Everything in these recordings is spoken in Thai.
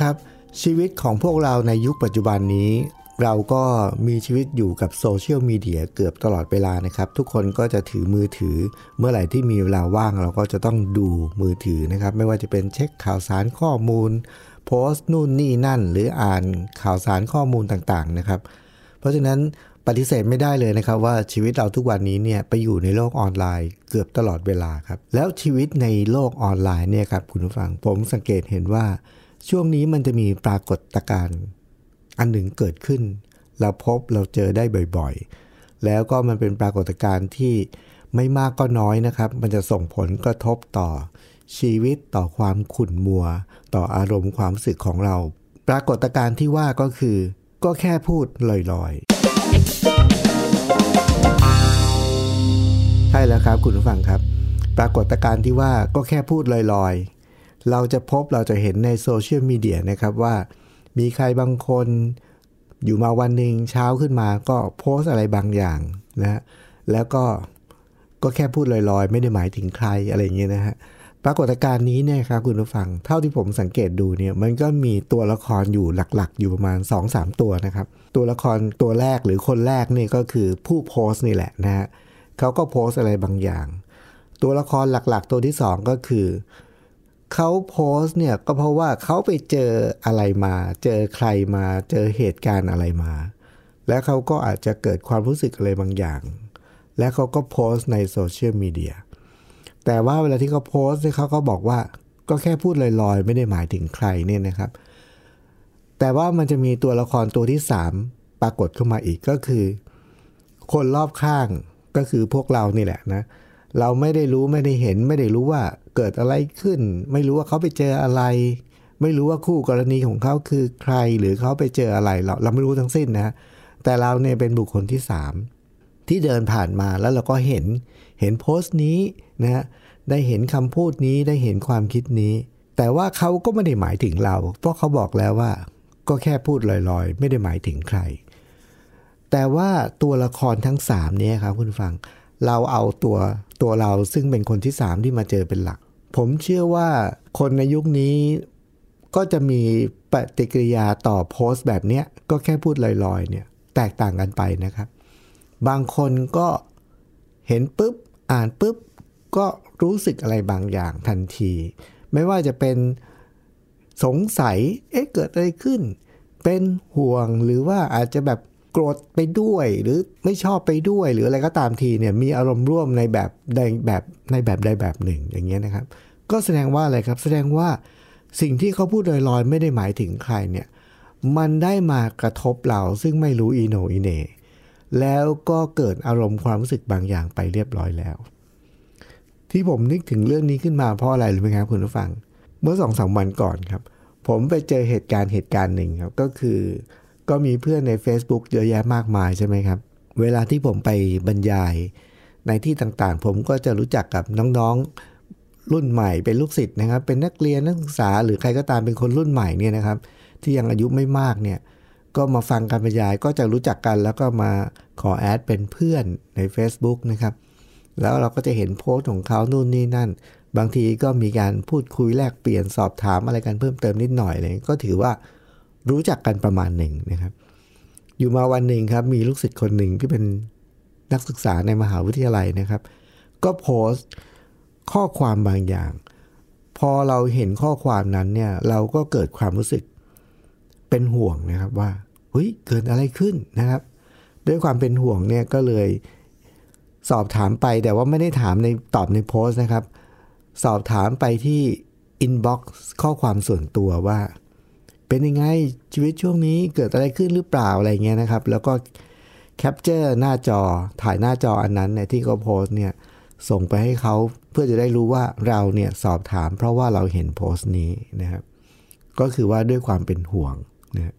ครับ ชีวิตของพวกเราในยุคปัจจุบันนี้ เราก็มีชีวิตอยู่กับโซเชียลมีเดียเกือบตลอดเวลานะครับ ทุกคนก็จะถือมือถือ เมื่อไหร่ที่มีเวลาว่างเราก็จะต้องดูมือถือนะครับ ไม่ว่าจะเป็นเช็คข่าวสารข้อมูล โพสต์นู่นนี่นั่น หรืออ่านข่าวสารข้อมูลต่างๆนะครับ เพราะฉะนั้นปฏิเสธไม่ได้เลยนะครับว่าชีวิตเราทุกวันนี้เนี่ยไปอยู่ในโลกออนไลน์เกือบตลอดเวลาครับ แล้วชีวิตในโลกออนไลน์เนี่ยครับคุณผู้ฟังผมสังเกตเห็นว่า ช่วงนี้มันจะมีปรากฏการณ์อันหนึ่งเกิดขึ้น เราพบเราเจอได้บ่อยๆ แล้วก็มันเป็นปรากฏการณ์ที่ไม่มากก็น้อยนะครับ มันจะส่งผลกระทบต่อชีวิตต่อความขุ่นมัว ต่ออารมณ์ความรู้สึกของเรา ปรากฏการณ์ที่ว่าก็คือ ก็แค่พูดลอยๆ ใช่แล้วครับคุณผู้ฟังครับ ปรากฏการณ์ที่ว่าก็แค่พูดลอยๆ เราจะพบเราจะเห็นในโซเชียลมีเดียนะครับว่า มีใครบางคนอยู่มาวันหนึ่งเช้าขึ้นมาก็โพสต์อะไรบางอย่างนะแล้วก็ก็แค่พูดลอยๆ ไม่ได้หมายถึงใครอะไรอย่างเงี้ยนะฮะปรากฏการณ์นี้เนี่ยครับคุณผู้ฟัง เท่าที่ผมสังเกตดูเนี่ยมันก็มีตัวละครอยู่หลักๆ อยู่ประมาณ 2-3 ตัวนะครับ ตัวละครตัวแรกหรือคนแรกนี่ก็คือผู้โพสต์นี่แหละนะฮะเขาก็โพสต์อะไรบางอย่าง ตัวละครหลักๆ ตัวที่สองก็คือ เขาโพสเนี่ยก็เพราะว่าเขาไปเจออะไรมา เจอใครมา เจอเหตุการณ์อะไรมา และเขาก็อาจจะเกิดความรู้สึกอะไรบางอย่าง และเขาก็โพสต์ในโซเชียลมีเดียแต่ว่าเวลาที่เขาโพสต์เนี่ยเขาก็บอกว่าก็แค่พูดลอยๆ ไม่ได้หมายถึงใครเนี่ยนะครับ แต่ว่ามันจะมีตัวละครตัวที่ 3 ปรากฏเข้ามาอีกก็คือ คนรอบข้างก็คือพวกเรานี่แหละนะเเราไม่ได้รู้ไม่ได้เห็น ไม่ได้รู้ว่าเกิดอะไรขึ้น ไม่รู้ว่าเขาไปเจออะไร ไม่รู้ว่าคู่กรณีของเขาคือใครหรือเขาไปเจออะไรเราเราไม่รู้ทั้งสิ้นนะแต่เราเนี่ยเป็นบุคคลที่ 3 ที่เดินผ่านมาแล้วเราก็เห็นเห็นโพสต์นี้นะฮะได้เห็นคำพูดนี้ได้เห็นความคิดนี้ แต่ว่าเขาก็ไม่ได้หมายถึงเรา เพราะเขาบอกแล้วว่า ก็แค่พูดลอยๆ ไม่ได้หมายถึงใคร แต่ว่าตัวละครทั้ง3เนี่ยครับคุณฟังเเราเอาตัวตัวเราซึ่งเป็นคนที่3ที่มาเจอเป็นหลัก ผมเชื่อว่าคนในยุคนี้ก็จะมีปฏิกิริยาต่อโพสต์แบบเนี้ยก็แค่พูดลอยๆเนี่ยแตกต่างกันไปนะครับ บางคนก็เห็นปุ๊บ อ่านปุ๊บ ก็รู้สึกอะไรบางอย่างทันที ไม่ว่าจะเป็นสงสัย เอ๊ะเกิดอะไรขึ้น เป็นห่วงหรือว่าอาจจะแบบ โกรธไปด้วย หรือไม่ชอบไปด้วย หรืออะไรก็ตามทีเนี่ยมีอารมณ์ร่วมในแบบใดแบบในแบบใดแบบหนึ่งอย่างเงี้ยนะครับ ก็แสดงว่าอะไรครับ แสดงว่าสิ่งที่เขาพูดลอยๆ ไม่ได้หมายถึงใครเนี่ยมันได้มากระทบเราซึ่งไม่รู้อีโนอีเนแล้วก็เกิดอารมณ์ความรู้สึกบางอย่างไปเรียบร้อยแล้ว ที่ผมนึกถึงเรื่องนี้ขึ้นมาเพราะอะไรรู้ไหมครับคุณผู้ฟัง เมื่อสองสามวันก่อนครับ ผมไปเจอเหตุการณ์เหตุการณ์หนึ่งครับก็คือ ก็มีเพื่อนใน Facebook เยอะแยะมากมายใช่ไหมครับ เวลาที่ผมไปบรรยายในที่ต่างๆ ผมก็จะรู้จักกับน้องๆรุ่นใหม่เป็นลูกศิษย์นะครับ เป็นนักเรียนนักศึกษาหรือใครก็ตามเป็นคนรุ่นใหม่เนี่ยนะครับ ที่ยังอายุไม่มากเนี่ยก็มาฟังการบรรยายก็จะรู้จักกัน แล้วก็มาขอแอดเป็นเพื่อนใน Facebook นะครับ แล้วเราก็จะเห็นโพสต์ของเขานู่นนี่นั่น บางทีก็มีการพูดคุยแลกเปลี่ยนสอบถามอะไรกันเพิ่มเติมนิดหน่อยเลยก็ถือว่า รู้จักกันประมาณหนึ่งนะครับ อยู่มาวันหนึ่งครับ มีลูกศิษย์คนหนึ่งที่เป็นนักศึกษาในมหาวิทยาลัยนะครับ ก็โพสต์ข้อความบางอย่าง พอเราเห็นข้อความนั้นเนี่ย เราก็เกิดความรู้สึกเป็นห่วงนะครับว่าเฮ้ยเกิดอะไรขึ้นนะครับ ด้วยความเป็นห่วงเนี่ยก็เลยสอบถามไปแต่ว่าไม่ได้ถามในตอบในโพสต์นะครับ สอบถามไปที่ inbox ข้อความส่วนตัวว่า เป็นยังไงชีวิตช่วงนี้เกิดอะไรขึ้นหรือเปล่าอะไรเงี้ยนะครับ แล้วก็ capture หน้าจอถ่ายหน้าจออันนั้นเนี่ยที่เขาโพสต์เนี่ยส่งไปให้เขาเพื่อจะได้รู้ว่าเราเนี่ยสอบถาม เพราะว่าเราเห็นโพสต์นี้นะครับ ก็คือว่าด้วยความเป็นห่วงนะ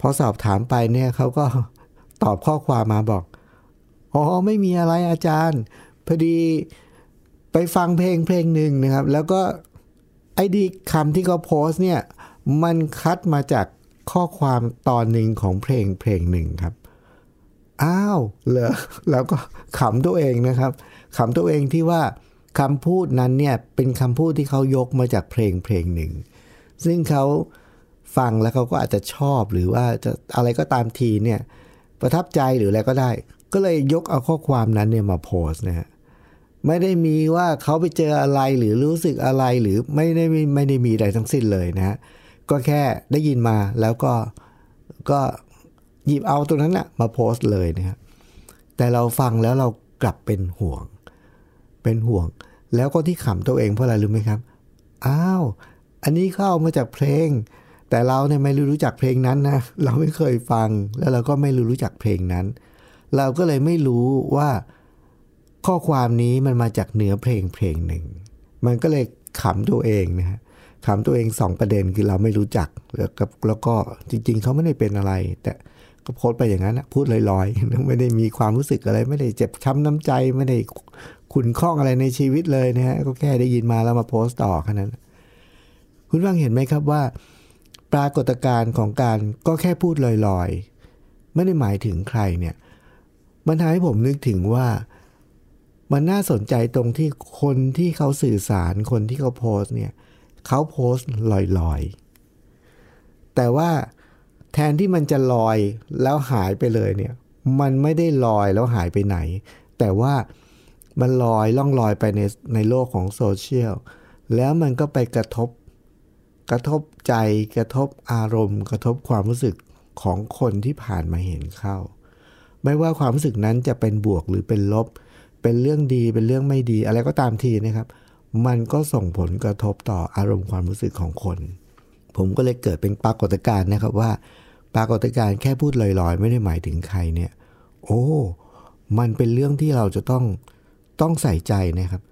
พอสอบถามไปเนี่ยเขาก็ตอบข้อความมาบอกอ๋อไม่มีอะไรอาจารย์พอดีไปฟังเพลงเพลงหนึ่งนะครับ แล้วก็ไอดีคำที่เขาโพสเนี่ย มันคัดมาจากข้อความตอนหนึ่งของเพลงเพลงหนึ่งครับ อ้าวเหรอแล้วก็ขำตัวเองนะครับขำตัวเองที่ว่าคำพูดนั้นเนี่ยเป็นคำพูดที่เขายกมาจากเพลงเพลงหนึ่ง ซึ่งเขาฟังแล้วเขาก็อาจจะชอบหรือว่าจะอะไรก็ตามทีเนี่ยประทับใจหรืออะไรก็ได้ ก็เลยยกเอาข้อความนั้นเนี่ยมาโพสนะฮะไม่ได้มีว่าเขาไปเจออะไรหรือรู้สึกอะไรหรือไม่ได้ไม่ได้มีอะไรทั้งสิ้นเลยนะฮะ ก็แค่ได้ยินมาแล้วก็ก็หยิบเอาตรงนั้นนะมาโพสต์เลยนะครับแต่เราฟังแล้วเรากลับเป็นห่วง เป็นห่วง แล้วก็ที่ขำตัวเองเพราะอะไรรู้ไหมครับ อ้าว อันนี้เข้ามาจากเพลง แต่เราเนี่ยไม่รู้จักเพลงนั้นนะ เราไม่เคยฟัง แล้วเราก็ไม่รู้จักเพลงนั้น เราก็เลยไม่รู้ว่าข้อความนี้มันมาจากเนื้อเพลงเพลงหนึ่ง มันก็เลยขำตัวเองนะฮะ ขำตัวเองสองประเด็นคือเราไม่รู้จักแล้วก็แล้วก็จริง ๆเขาไม่ได้เป็นอะไร แต่ก็โพสไปอย่างนั้นพูดลอยๆ ไม่ได้มีความรู้สึกอะไร ไม่ได้เจ็บช้ำน้ำใจ ไม่ได้ขุนข้องอะไรในชีวิตเลยนะฮะก็แค่ได้ยินมาแล้วมาโพสต์ต่อแค่นั้น คุณฟังเห็นไหมครับว่า ปรากฏการณ์ของการก็แค่พูดลอยๆ ไม่ได้หมายถึงใครเนี่ยมันทำให้ผมนึกถึงว่ามันน่าสนใจตรงที่คนที่เขาสื่อสารคนที่เขาโพสต์เนี่ยเขาโพสต์ลอยๆ แต่ว่าแทนที่มันจะลอยแล้วหายไปเลยเนี่ย มันไม่ได้ลอยแล้วหายไปไหน แต่ว่ามันลอยล่องลอยไปในในโลกของโซเชียล แล้วมันก็ไปกระทบ กระทบใจ กระทบอารมณ์ กระทบความรู้สึกของคนที่ผ่านมาเห็นเข้า ไม่ว่าความรู้สึกนั้นจะเป็นบวกหรือเป็นลบ เป็นเรื่องดี เป็นเรื่องไม่ดี อะไรก็ตามทีนะครับ มันก็ส่งผลกระทบต่ออารมณ์ความรู้สึกของคน ผมก็เลยเกิดเป็นปรากฏการณ์นะครับว่า ปรากฏการณ์แค่พูดลอยๆ ไม่ได้หมายถึงใครเนี่ย โอ้ มันเป็นเรื่องที่เราจะต้องต้องใส่ใจนะครับ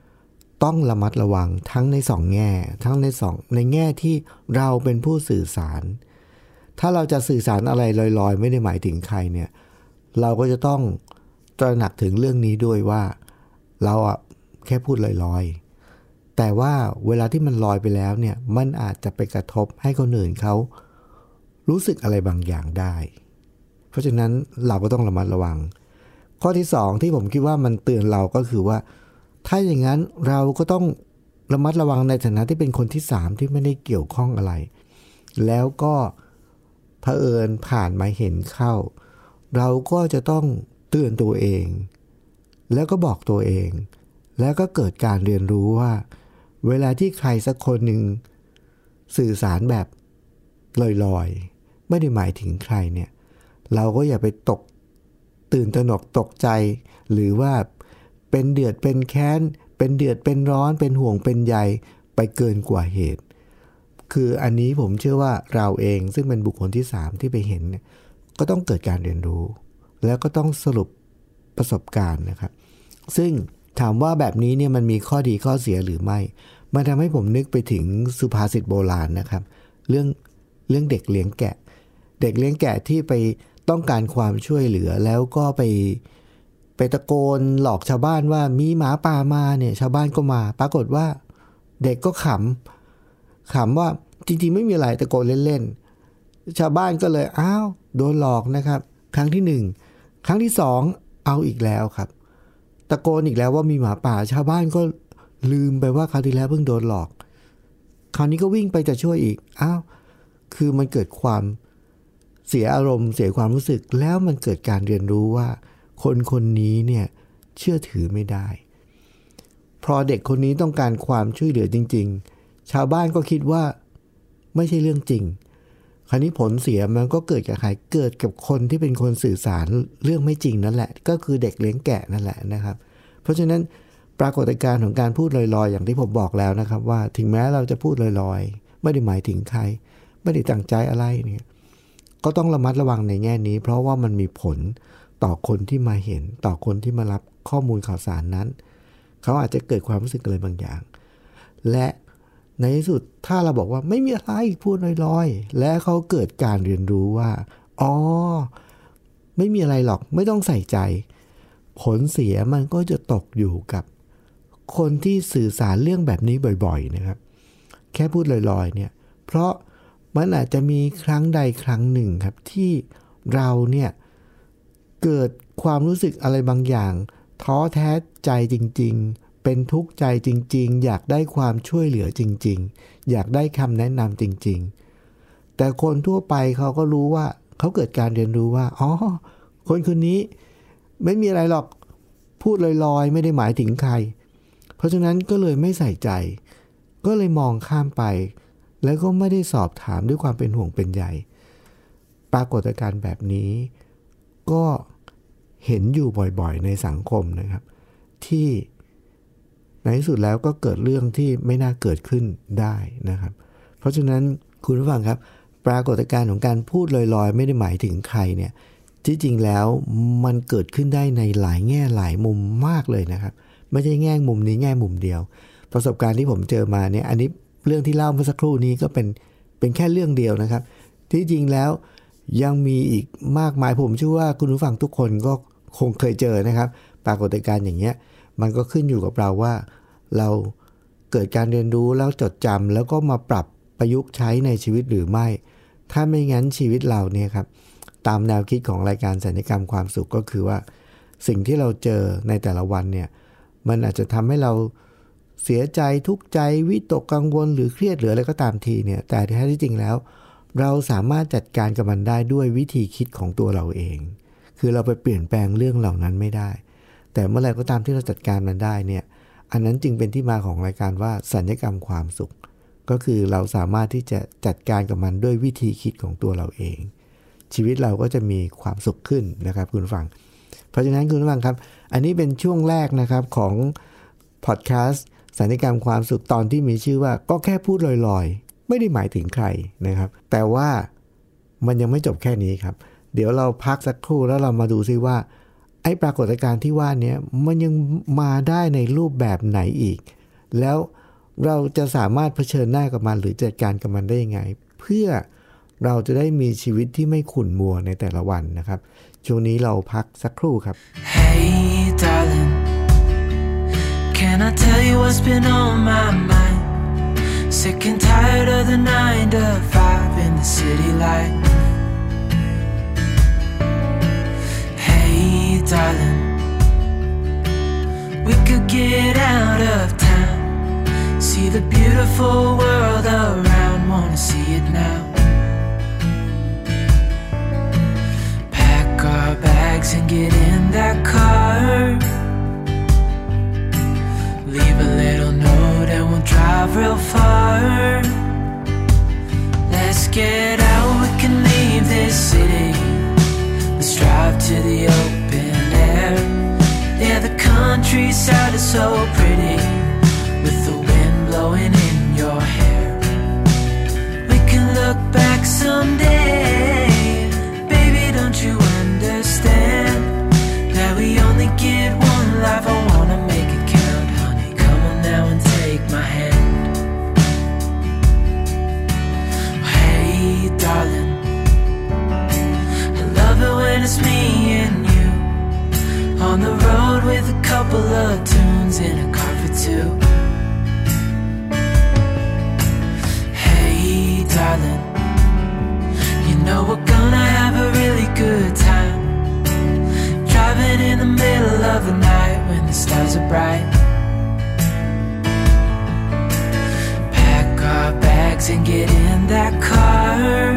ต้องระมัดระวังทั้งในสองแง่ ทั้งในสองในแง่ที่เราเป็นผู้สื่อสาร ถ้าเราจะสื่อสารอะไรลอยๆ ไม่ได้หมายถึงใครเนี่ย เราก็จะต้องตระหนักถึงเรื่องนี้ด้วยว่า เราอะแค่พูดลอยๆ แต่ว่าเวลาที่มันลอยไปแล้วเนี่ยมันอาจจะไปกระทบให้คนอื่นเขารู้สึกอะไรบางอย่างได้ เพราะฉะนั้นเราก็ต้องระมัดระวัง ข้อที่สองที่ผมคิดว่ามันเตือนเราก็คือว่า ถ้าอย่างนั้นเราก็ต้องระมัดระวังในฐานะที่เป็นคนที่สามที่ไม่ได้เกี่ยวข้องอะไร แล้วก็เผอิญผ่านมาเห็นเข้า เราก็จะต้องเตือนตัวเอง แล้วก็บอกตัวเอง แล้วก็เกิดการเรียนรู้ว่า เวลาที่ใครสักคนหนึ่งสื่อสารแบบลอยๆ ไม่ได้หมายถึงใครเนี่ย เราก็อย่าไปตกตื่นตระหนกตกใจ หรือว่าเป็นเดือดเป็นแค้น เป็นเดือดเป็นร้อน เป็นห่วงเป็นใยไปเกินกว่าเหตุ คืออันนี้ผมเชื่อว่าเราเองซึ่งเป็นบุคคลที่สามที่ไปเห็นเนี่ยก็ต้องเกิดการเรียนรู้ แล้วก็ต้องสรุปประสบการณ์นะครับ ซึ่ง ถามว่าแบบนี้เนี่ยมันมีข้อดีข้อเสียหรือไม่ มันทำให้ผมนึกไปถึงสุภาษิตโบราณนะครับ เรื่องเรื่องเด็กเลี้ยงแกะ เด็กเลี้ยงแกะที่ไปต้องการความช่วยเหลือแล้วก็ไปไปตะโกนหลอกชาวบ้านว่ามีหมาป่ามาเนี่ย ชาวบ้านก็มา ปรากฏว่า เด็กก็ขำขำว่าจริงๆไม่มีอะไรตะโกนเล่นๆชาวบ้านก็เลยอ้าวโดนหลอกนะครับ ครั้งที่หนึ่งครั้งที่สองเอาอีกแล้วครับ ตะโกนอีกแล้วว่ามีหมาป่าชาวบ้านก็ลืมไปว่าคราวที่แล้วเพิ่งโดนหลอก คราวนี้ก็วิ่งไปจะช่วยอีก อ้าว คือมันเกิดความเสียอารมณ์เสียความรู้สึกแล้วมันเกิดการเรียนรู้ว่า คนคนนี้เนี่ยเชื่อถือไม่ได้ พอเด็กคนนี้ต้องการความช่วยเหลือจริง ๆ ชาวบ้านก็คิดว่า ไม่ใช่เรื่องจริง คราวนี้ผลเสียมันก็เกิดกับใครเกิดกับคนที่เป็นคนสื่อสารเรื่องไม่จริงนั่นแหละ ก็คือเด็กเลี้ยงแกะนั่นแหละนะครับ เพราะฉะนั้นปรากฏการณ์ของการพูดลอยๆ อย่างที่ผมบอกแล้วนะครับ ว่าถึงแม้เราจะพูดลอยๆ ไม่ได้หมายถึงใคร ไม่ได้ตั้งใจอะไรเนี่ยก็ต้องระมัดระวังในแง่นี้ เพราะว่ามันมีผลต่อคนที่มาเห็นต่อคนที่มารับข้อมูลข่าวสารนั้น เขาอาจจะเกิดความรู้สึกอะไรบางอย่าง และ ในที่สุดถ้าเราบอกว่าไม่มีอะไรพูดลอยๆ และเขาเกิดการเรียนรู้ว่า อ๋อ ไม่มีอะไรหรอกไม่ต้องใส่ใจ ผลเสียมันก็จะตกอยู่กับ คนที่สื่อสารเรื่องแบบนี้บ่อยๆนะครับ แค่พูดลอยๆเนี่ย เพราะมันอาจจะมีครั้งใดครั้งหนึ่งครับที่เราเนี่ยเกิดความรู้สึกอะไรบางอย่าง ท้อแท้ใจจริง ๆ เป็นทุกข์ใจจริง ๆ อยากได้ความช่วยเหลือจริง ๆ อยากได้คำแนะนำจริง ๆ แต่คนทั่วไปเขาก็รู้ว่าเขาเกิดการเรียนรู้ว่าอ๋อคนคนนี้ไม่มีอะไรหรอกพูดลอยๆ ไม่ได้หมายถึงใคร เพราะฉะนั้นก็เลยไม่ใส่ใจ ก็เลยมองข้ามไป แล้วก็ไม่ได้สอบถามด้วยความเป็นห่วงเป็นใยปรากฏการณ์แบบนี้ ก็เห็นอยู่บ่อยๆ ในสังคมนะครับ ที่ ในที่สุดแล้วก็เกิดเรื่องที่ไม่น่าเกิดขึ้นได้นะครับ เพราะฉะนั้นคุณผู้ฟังครับ ปรากฏการณ์ของการพูดลอยๆ ไม่ได้หมายถึงใครเนี่ยที่จริงแล้วมันเกิดขึ้นได้ในหลายแง่หลายมุมมากเลยนะครับ ไม่ใช่แง่มุมนี้แง่มุมเดียว ประสบการณ์ที่ผมเจอมาเนี่ยอันนี้เรื่องที่เล่าเมื่อสักครู่นี้ก็เป็นเป็นแค่เรื่องเดียวนะครับ ที่จริงแล้วยังมีอีกมากมายผมเชื่อว่าคุณผู้ฟังทุกคนก็คงเคยเจอนะครับ ปรากฏการณ์อย่างเงี้ย มันก็ขึ้นอยู่กับเราว่า เราเกิดการเรียนรู้แล้วจดจำแล้วก็มาปรับประยุกต์ใช้ในชีวิตหรือไม่ ถ้าไม่งั้นชีวิตเราเนี่ยครับตามแนวคิดของรายการสัญญกรรมความสุขก็คือว่า สิ่งที่เราเจอในแต่ละวันเนี่ยมันอาจจะทำให้เราเสียใจทุกข์ใจวิตกกังวลหรือเครียดหรืออะไรก็ตามทีเนี่ย แต่แท้ที่จริงแล้ว เราสามารถจัดการกับมันได้ด้วยวิธีคิดของตัวเราเอง คือเราไปเปลี่ยนแปลงเรื่องเหล่านั้นไม่ได้ แต่เมื่อไรก็ตามที่เราจัดการมันได้เนี่ย อันนั้นจึงเป็นที่มาของรายการว่าสัญญกรรมความสุข ก็คือเราสามารถที่จะจัดการกับมันด้วยวิธีคิดของตัวเราเอง ชีวิตเราก็จะมีความสุขขึ้นนะครับคุณฟัง เพราะฉะนั้นคุณฟังครับ อันนี้เป็นช่วงแรกนะครับของพอดแคสต์สัญญกรรมความสุขตอนที่มีชื่อว่าก็แค่พูดลอยๆ ไม่ได้หมายถึงใครนะครับ แต่ว่ามันยังไม่จบแค่นี้ครับ เดี๋ยวเราพักสักครู่แล้วเรามาดูซิว่า ไอ้ปรากฏการณ์ที่ว่านี้มันยังมาได้ในรูปแบบไหนอีก แล้วเราจะสามารถเผชิญหน้ากับมันหรือจัดการกับมันได้ยังไง เพื่อเราจะได้มีชีวิตที่ไม่ขุ่นมัวในแต่ละวันนะครับ ช่วงนี้เราพักสักครู่ครับ Hey, darling, can I tell you what's been on my mind? Sick and tired of the nine to five in the city life. Darling, we could get out of town, see the beautiful world around. Wanna see it now? Pack our bags and get in that car. Leave a little note and we'll drive real far. Let's get out, we can leave this city. Let's drive to the open Yeah, the countryside is so pretty with the wind blowing in your hair. We can look back someday. Couple of tunes in a car for two. Hey, darling. You know we're gonna have a really good time. Driving in the middle of the night when the stars are bright. Pack our bags and get in that car.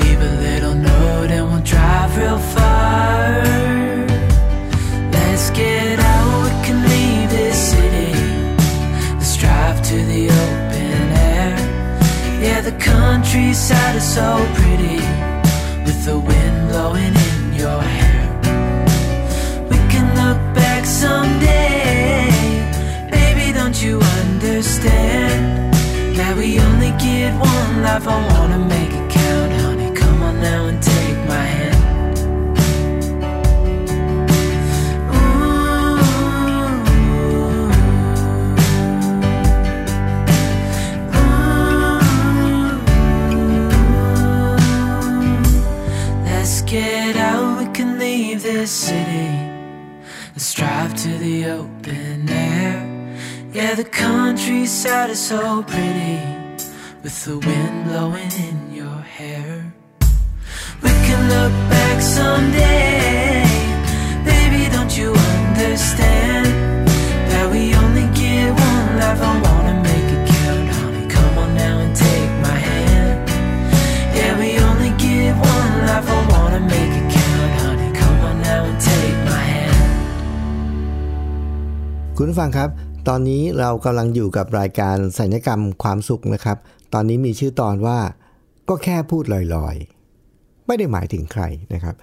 Leave a little note and we'll drive real far. Countryside is so pretty with the wind blowing in your hair. We can look back someday. Baby, don't you understand that we only get one life? I wanna countryside is so pretty with the wind blowing in your hair. We can look back someday. Baby, don't you understand that we only get one life? I wanna make it count, honey. Come on now and take my hand. Yeah, we only get one life. I wanna make it count, honey. Come on now and take my hand. คุณผู้ฟังครับ ตอนนี้เรากำลังอยู่กับรายการสัญญกรรมความสุขนะครับ ตอนนี้มีชื่อตอนว่าก็แค่พูดลอยๆ ไม่ได้หมายถึงใครนะครับ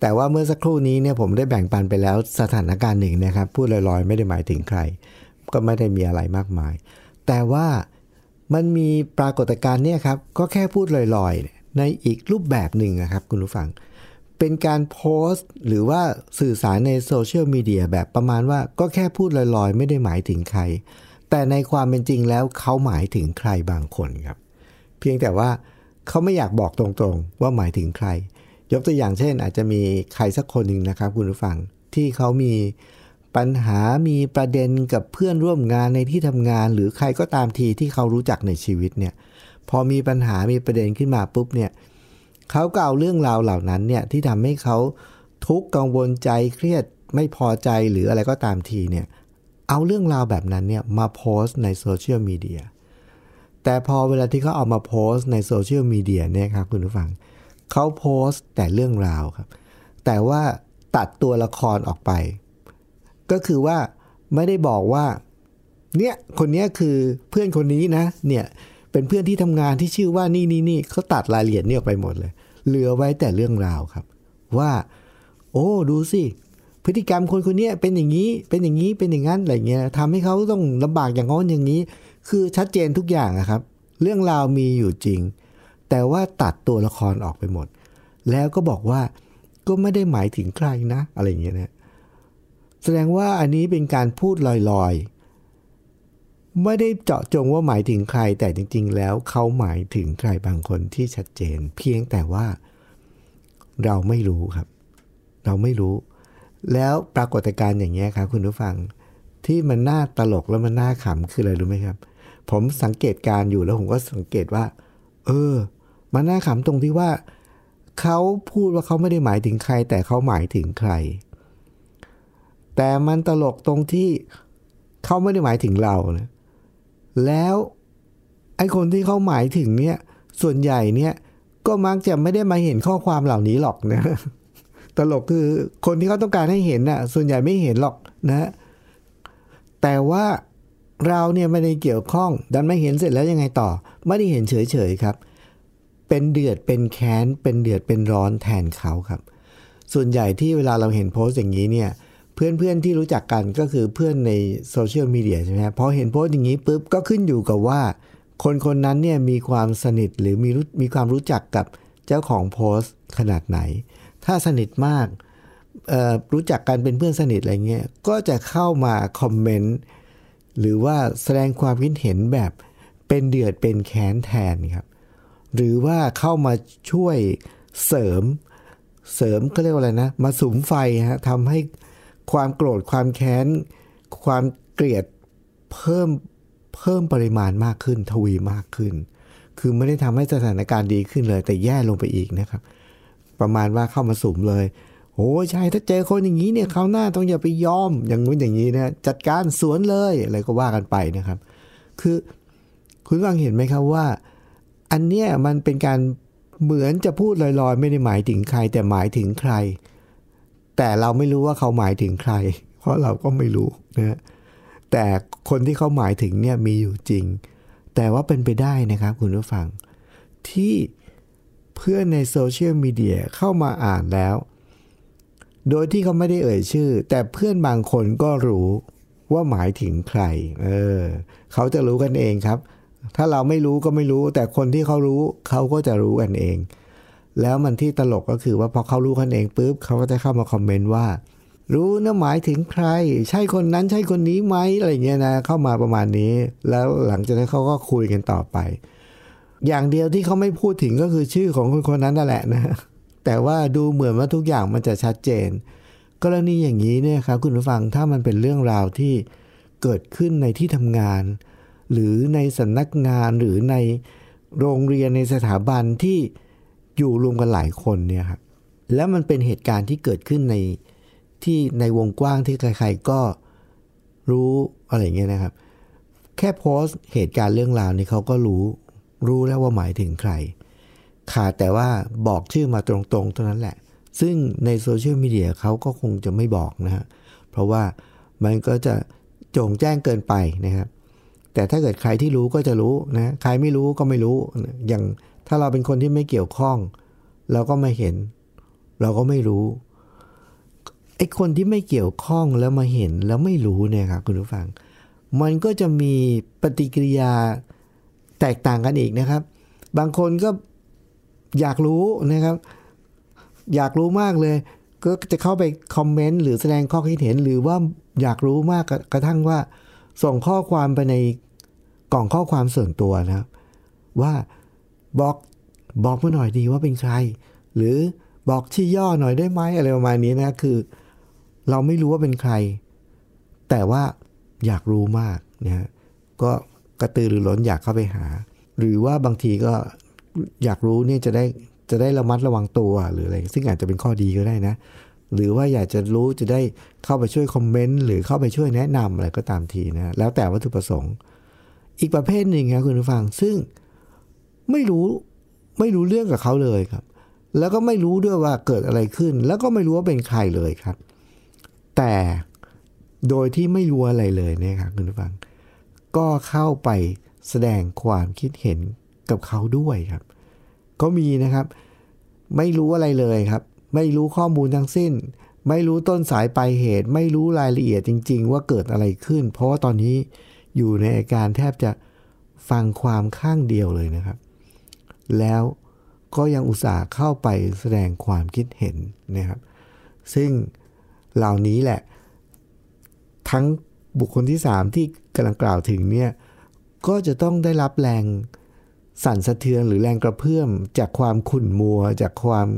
แต่ว่าเมื่อสักครู่นี้เนี่ยผมได้แบ่งปันไปแล้วสถานการณ์หนึ่งนะครับ พูดลอยๆ ไม่ได้หมายถึงใคร ก็ไม่ได้มีอะไรมากมาย แต่ว่ามันมีปรากฏการณ์เนี่ยครับก็แค่พูดลอยๆ ในอีกรูปแบบหนึ่งนะครับ คุณผู้ฟัง เป็นการโพสต์ หรือว่าสื่อสารในโซเชียลมีเดียแบบประมาณว่าก็แค่พูดลอยๆ ไม่ได้หมายถึงใคร แต่ในความเป็นจริงแล้วเขาหมายถึงใครบางคนครับ เพียงแต่ว่าเขาไม่อยากบอกตรงๆ ว่าหมายถึงใคร ยกตัวอย่างเช่น อาจจะมีใครสักคนหนึ่งนะครับ คุณผู้ฟังที่เขามีปัญหามีประเด็นกับเพื่อนร่วมงานในที่ทำงาน หรือใครก็ตามทีที่เขารู้จักในชีวิตเนี่ยพอมีปัญหามีประเด็นขึ้นมาปุ๊บเนี่ยเเขาก็เอาเรื่องราวเหล่านั้นเนี่ยที่ทำให้เขาทุกข์กังวลใจเครียดไม่พอใจหรืออะไรก็ตามทีเนี่ยเอาเรื่องราวแบบนั้นเนี่ยมาโพสต์ในโซเชียลมีเดียแต่พอเวลาที่เขาเอามาโพสต์ในโซเชียลมีเดียเนี่ยครับคุณผู้ฟังเขาโพสต์แต่เรื่องราวครับ แต่ว่าตัดตัวละครออกไป ก็คือว่าไม่ได้บอกว่าเนี่ยคนนี้คือเพื่อนคนนี้นะเนี่ยเป็นเพื่อนที่ทำงานที่ชื่อว่านี่นี่นี่เขาตัดรายละเอียดนี่ออกไปหมดเลย เหลือไว้แต่เรื่องราวครับ ว่า โอ้ ดูสิ พฤติกรรมคนคนเนี้ยเป็นอย่างนี้เป็นอย่างนี้เป็นอย่างนั้นอะไรเงี้ยทำให้เขาต้องลำบากอย่างง้อนอย่างนี้ คือชัดเจนทุกอย่างนะครับ เรื่องราวมีอยู่จริง แต่ว่าตัดตัวละครออกไปหมด แล้วก็บอกว่าก็ไม่ได้หมายถึงใครนะ อะไรเงี้ยนะแสดงว่าอันนี้เป็นการพูดลอยๆ ไม่ได้เจาะจงว่าหมายถึงใคร แต่จริง ๆ แล้วเขาหมายถึงใครบางคนที่ชัดเจน เพียงแต่ว่าเราไม่รู้ครับ เราไม่รู้ แล้วปรากฏการณ์อย่างเงี้ยครับคุณผู้ฟังที่มันน่าตลกแล้วมันน่าขำคืออะไรรู้ไหมครับ ผมสังเกตการ์อยู่แล้วผมก็สังเกตว่า เออ มันน่าขำตรงที่ว่าเขาพูดว่าเขาไม่ได้หมายถึงใคร แต่เขาหมายถึงใคร แต่มันตลกตรงที่เขาไม่ได้หมายถึงเรานะ แล้วไอ้คนที่เขาหมายถึงเนี่ย ส่วนใหญ่เนี่ย ก็มักจะไม่ได้มาเห็นข้อความเหล่านี้หรอกนะ ตลกคือคนที่เขาต้องการให้เห็นน่ะ ส่วนใหญ่ไม่เห็นหรอกนะ แต่ว่าเราเนี่ยไม่ได้เกี่ยวข้อง ดันไม่เห็นเสร็จแล้วยังไงต่อ ไม่ได้เห็นเฉยๆครับ เป็นเดือดเป็นแค้น เป็นเดือดเป็นร้อนแทนเขาครับ ส่วนใหญ่ที่เวลาเราเห็นโพสต์อย่างนี้เนี่ย เพื่อนๆที่รู้จักกันก็คือเพื่อนในโซเชียลมีเดียใช่ไหมพอเห็นโพสต์อย่างนี้ปุ๊บก็ขึ้นอยู่กับว่า คนคนนั้นเนี่ยมีความสนิทหรือมีรู้มีความรู้จักกับเจ้าของโพสต์ขนาดไหน ถ้าสนิทมากรู้จักกันเป็นเพื่อนสนิทอะไรเงี้ยก็จะเข้ามาคอมเมนต์หรือว่าแสดงความคิดเห็นแบบเป็นเดือดเป็นแค้นแทนครับหรือว่าเข้ามาช่วยเสริมเสริมก็เรียกว่าอะไรนะ มาสุมไฟฮะทำให้ ความโกรธความแค้น ความเกลียดเพิ่มเพิ่มปริมาณมากขึ้น ทวีมากขึ้น คือไม่ได้ทำให้สถานการณ์ดีขึ้นเลย แต่แย่ลงไปอีกนะครับ ประมาณว่าเข้ามาสุมเลยโอ้ใช่ถ้าเจอคนอย่างนี้เนี่ยเขาวหน้าต้องอย่าไปยอม อย่างนู้นอย่างนี้นะจัดการสวนเลยอะไรก็ว่ากันไปนะครับ คือคุณฟังเห็นไหมครับว่า อันเนี้ยมันเป็นการเหมือนจะพูดลอยๆ ไม่ได้หมายถึงใคร แต่หมายถึงใคร แต่เราไม่รู้ว่าเขาหมายถึงใคร เพราะเราก็ไม่รู้นะแต่คนที่เขาหมายถึงเนี่ยมีอยู่จริง แต่ว่าเป็นไปได้นะครับคุณผู้ฟัง ที่เพื่อนในโซเชียลมีเดียเข้ามาอ่านแล้ว โดยที่เขาไม่ได้เอ่ยชื่อ แต่เพื่อนบางคนก็รู้ว่าหมายถึงใคร เออ เขาจะรู้กันเองครับ ถ้าเราไม่รู้ก็ไม่รู้ แต่คนที่เขารู้เขาก็จะรู้กันเอง แล้วมันที่ตลกก็คือว่าพอเขารู้กันเองปุ๊บเขาก็จะเข้ามาคอมเมนต์ว่า รู้นะหมายถึงใคร ใช่คนนั้นใช่คนนี้ไหมอะไรเงี้ยนะ เข้ามาประมาณนี้ แล้วหลังจากนั้นเขาก็คุยกันต่อไป อย่างเดียวที่เขาไม่พูดถึงก็คือชื่อของคนคนนั้นนั่นแหละนะแต่ว่าดูเหมือนว่าทุกอย่างมันจะชัดเจน กรณีอย่างนี้เนี่ยครับคุณผู้ฟังถ้ามันเป็นเรื่องราวที่เกิดขึ้นในที่ทำงาน หรือในสำนักงานหรือในโรงเรียนในสถาบันที่ อยู่รวมกันหลายคนเนี่ยครับแล้วมันเป็นเหตุการณ์ที่เกิดขึ้นในที่ในวงกว้างที่ใครๆก็รู้อะไรเงี้ยนะครับ แค่โพสต์เหตุการณ์เรื่องราวนี้เขาก็รู้รู้แล้วว่าหมายถึงใคร ขาดแต่ว่าบอกชื่อมาตรงๆเท่านั้นแหละ ซึ่งในโซเชียลมีเดียเขาก็คงจะไม่บอกนะฮะเพราะว่ามันก็จะโจงแจ้งเกินไปนะครับแต่ถ้าเกิดใครที่รู้ก็จะรู้นะใครไม่รู้ก็ไม่รู้อย่าง ถ้าเราเป็นคนที่ไม่เกี่ยวข้อง เราก็ไม่เห็น เราก็ไม่รู้ไอ้คนที่ไม่เกี่ยวข้องแล้วมาเห็นแล้วไม่รู้เนี่ยครับคุณผู้ฟัง มันก็จะมีปฏิกิริยาแตกต่างกันอีกนะครับ บางคนก็อยากรู้นะครับ อยากรู้มากเลย ก็จะเข้าไปคอมเมนต์หรือแสดงข้อคิดเห็น หรือว่าอยากรู้มากกระทั่งว่า ส่งข้อความไปในกล่องข้อความส่วนตัวนะครับ ว่า บอกบอกมาหน่อยดีว่าเป็นใคร หรือบอกชื่อย่อหน่อยได้ไหมอะไรประมาณนี้นะคือ เราไม่รู้ว่าเป็นใคร แต่ว่าอยากรู้มากนะฮะก็กระตือรือร้นอยากเข้าไปหา หรือว่าบางทีก็อยากรู้เนี่ยจะได้จะได้ระมัดระวังตัวหรืออะไร ซึ่งอาจจะเป็นข้อดีก็ได้นะ หรือว่าอยากจะรู้จะได้เข้าไปช่วยคอมเมนต์หรือเข้าไปช่วยแนะนำอะไรก็ตามทีนะแล้วแต่วัตถุประสงค์ อีกประเภทหนึ่งครับคุณผู้ฟังซึ่ง ไม่รู้ไม่รู้เรื่องกับเขาเลยครับ แล้วก็ไม่รู้ด้วยว่าเกิดอะไรขึ้น แล้วก็ไม่รู้ว่าเป็นใครเลยครับ แต่โดยที่ไม่รู้อะไรเลยเนี่ยครับคุณผู้ฟัง ก็เข้าไปแสดงความคิดเห็นกับเขาด้วยครับ ก็มีนะครับ ไม่รู้อะไรเลยครับ ไม่รู้ข้อมูลทั้งสิ้น ไม่รู้ต้นสายปลายเหตุ ไม่รู้รายละเอียดจริง ๆ ว่าเกิดอะไรขึ้น เพราะว่าตอนนี้อยู่ในอาการแทบจะฟังความข้างเดียวเลยนะครับ แล้วก็ยังอุตส่าห์เข้าไปแสดงความคิดเห็นนะครับ ซึ่งเหล่านี้แหละ ทั้งบุคคลที่ 3 ที่กำลังกล่าวถึงเนี่ยก็จะต้องได้รับแรงสั่นสะเทือนหรือแรงกระเพื่อม จากความขุ่นมัว จากความ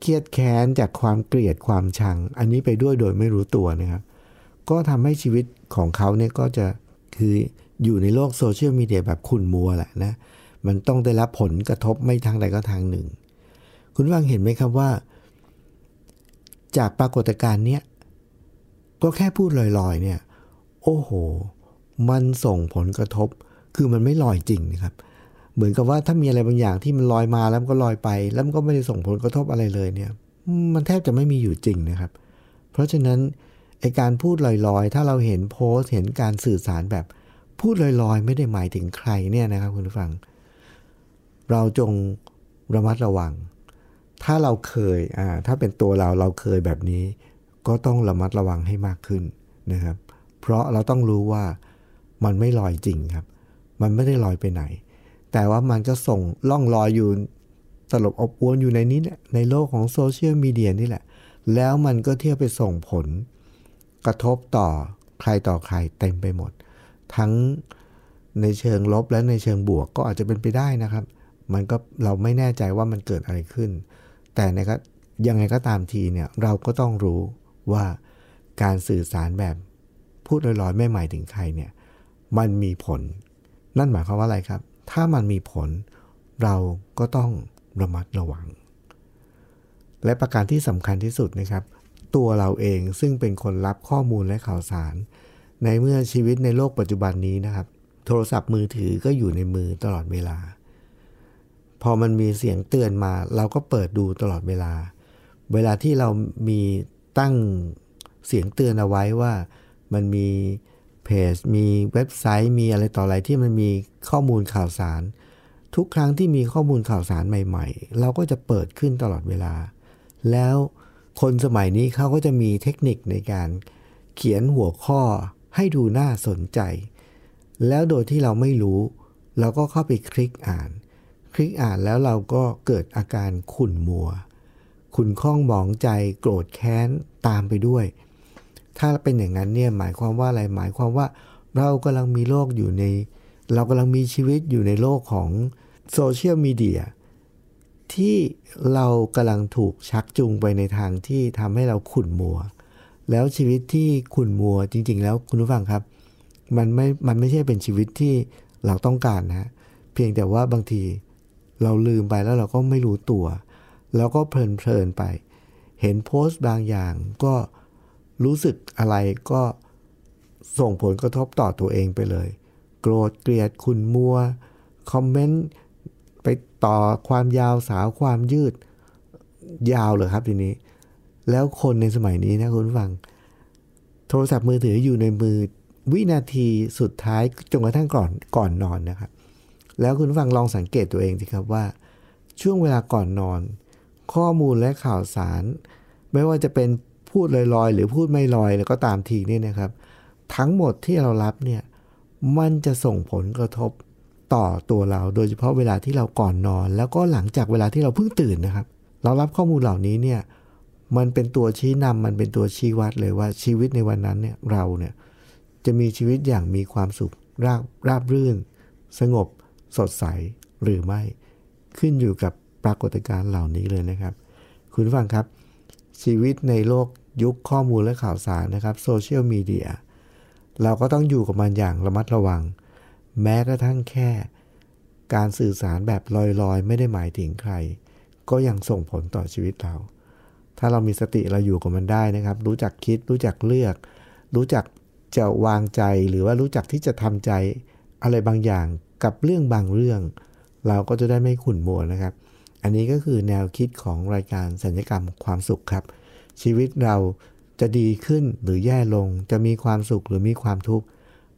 เครียดแค้น จากความเกลียดความชัง อันนี้ไปด้วยโดยไม่รู้ตัวนะครับ ก็ทำให้ชีวิตของเขาเนี่ยก็จะคืออยู่ในโลกโซเชียลมีเดียแบบขุ่นมัวแหละนะ มันต้องได้รับผลกระทบไม่ทางใดก็ทางหนึ่ง คุณฟังเห็นไหมครับว่า จากปรากฏการณ์เนี้ยก็แค่พูดลอยๆเนี่ย โอ้โห มันส่งผลกระทบ คือมันไม่ลอยจริงนะครับ เหมือนกับว่าถ้ามีอะไรบางอย่างที่มันลอยมาแล้วมันก็ลอยไป แล้วมันก็ไม่ได้ส่งผลกระทบอะไรเลยเนี่ย มันแทบจะไม่มีอยู่จริงนะครับ เพราะฉะนั้นไอการพูดลอยๆ ถ้าเราเห็นโพสต์เห็นการสื่อสารแบบพูดลอยๆ ไม่ได้หมายถึงใครเนี่ยนะครับคุณผู้ฟัง เราจงระมัดระวัง ถ้าเราเคยอ่าถ้าเป็นตัวเราเราเคยแบบนี้ ก็ต้องระมัดระวังให้มากขึ้นนะครับ เพราะเราต้องรู้ว่ามันไม่ลอยจริงครับ มันไม่ได้ลอยไปไหน แต่ว่ามันก็ส่งล่องลอยอยู่ตลบอบอวนอยู่ในนี้แหละในโลกของโซเชียลมีเดียนี่แหละ แล้วมันก็เที่ยวไปส่งผล กระทบต่อใครต่อใครเต็มไปหมด ทั้งในเชิงลบและในเชิงบวกก็อาจจะเป็นไปได้นะครับ มันก็เราไม่แน่ใจว่ามันเกิดอะไรขึ้น แต่ในก็ยังไงก็ตามทีเนี่ยเราก็ต้องรู้ว่าการสื่อสารแบบพูดลอยๆไม่หมายถึงใครเนี่ยมันมีผล นั่นหมายความว่าอะไรครับ ถ้ามันมีผล เราก็ต้องระมัดระวัง และประการที่สำคัญที่สุดนะครับ ตัวเราเองซึ่งเป็นคนรับข้อมูลและข่าวสาร ในเมื่อชีวิตในโลกปัจจุบันนี้นะครับ โทรศัพท์มือถือก็อยู่ในมือตลอดเวลา พอมันมีเสียงเตือนมา เราก็เปิดดูตลอดเวลา เวลาที่เรามีตั้งเสียงเตือนเอาไว้ว่ามันมีเพจ มีเว็บไซต์ มีอะไรต่ออะไรที่มันมีข้อมูลข่าวสาร ทุกครั้งที่มีข้อมูลข่าวสารใหม่ ๆ เราก็จะเปิดขึ้นตลอดเวลา แล้วคนสมัยนี้เขาก็จะมีเทคนิคในการเขียนหัวข้อให้ดูน่าสนใจ แล้วโดยที่เราไม่รู้ เราก็เข้าไปคลิกอ่าน คลิกอ่านแล้วเราก็เกิดอาการขุ่นมัว ขุ่นข้องหมองใจโกรธแค้นตามไปด้วย ถ้าเป็นอย่างนั้นเนี่ยหมายความว่าอะไรหมายความว่า เรากำลังมีโลกอยู่ใน เรากำลังมีชีวิตอยู่ในโลกของโซเชียลมีเดียที่เรากำลังถูกชักจูงไปในทางที่ทำให้เราขุ่นมัว แล้วชีวิตที่ขุ่นมัวจริง ๆ แล้วคุณผู้ฟังครับ มันไม่ มันไม่ใช่เป็นชีวิตที่เราต้องการนะเพียงแต่ว่าบางที เราลืมไปแล้วเราก็ไม่รู้ตัว แล้วก็เพลินๆไป เห็นโพสต์บางอย่างก็รู้สึกอะไรก็ส่งผลกระทบต่อตัวเองไปเลย โกรธเกลียดคุณมัว คอมเมนต์ไปต่อความยาวสาวความยืดยาวเลยครับทีนี้ แล้วคนในสมัยนี้นะคุณฟัง โทรศัพท์มือถืออยู่ในมือวินาทีสุดท้ายจนกระทั่งก่อนก่อนนอนนะครับ แล้วคุณฟังลองสังเกตตัวเองสิครับว่า ช่วงเวลาก่อนนอน ข้อมูลและข่าวสาร ไม่ว่าจะเป็นพูดลอยๆ หรือพูดไม่ลอยแล้วก็ตามทีนี่นะครับ ทั้งหมดที่เรารับเนี่ยมันจะส่งผลกระทบต่อตัวเรา โดยเฉพาะเวลาที่เราก่อนนอน แล้วก็หลังจากเวลาที่เราเพิ่งตื่นนะครับ เรารับข้อมูลเหล่านี้เนี่ยมันเป็นตัวชี้นำมันเป็นตัวชี้วัดเลยว่าชีวิตในวันนั้นเนี่ยเราเนี่ยจะมีชีวิตอย่างมีความสุขราบราบรื่น สงบ สดใสหรือไม่ขึ้นอยู่กับปรากฏการณ์เหล่านี้เลยนะครับ คุณฟังครับ ชีวิตในโลกยุคข้อมูลและข่าวสารนะครับโซเชียลมีเดียเราก็ต้องอยู่กับมันอย่างระมัดระวัง แม้กระทั่งแค่ การสื่อสารแบบลอยๆ ไม่ได้หมายถึงใคร ก็ยังส่งผลต่อชีวิตเรา ถ้าเรามีสติเราอยู่กับมันได้นะครับ รู้จักคิดรู้จักเลือก รู้จักจะวางใจหรือว่ารู้จักที่จะทำใจ อะไรบางอย่างกับเรื่องบางเรื่อง เราก็จะได้ไม่ขุ่นมัวนะครับ อันนี้ก็คือแนวคิดของรายการสัญญกรรมความสุขครับ ชีวิตเราจะดีขึ้นหรือแย่ลง จะมีความสุขหรือมีความทุกข์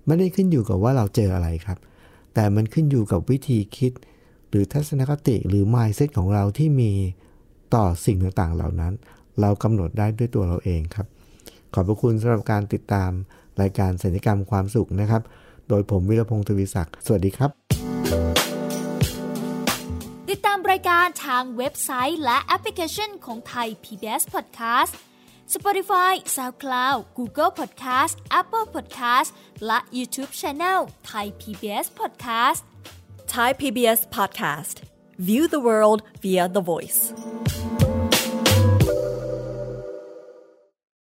ไม่ได้ขึ้นอยู่กับว่าเราเจออะไรครับ แต่มันขึ้นอยู่กับวิธีคิด หรือทัศนคติหรือ mindset ของเราที่มีต่อสิ่งต่างๆ เหล่านั้น เรากำหนดได้ด้วยตัวเราเองครับ ขอบพระคุณสำหรับการติดตามรายการสัญญกรรมความสุขนะครับ โดยผมวิรพงศ์ทวีศักดิ์สวัสดีครับ ติดตามรายการทางเว็บไซต์และแอปพลิเคชันของไทย PBS Podcast Spotify SoundCloud Google Podcast Apple Podcast และ YouTube Channel Thai PBS Podcast Thai PBS Podcast. View the world via the voice.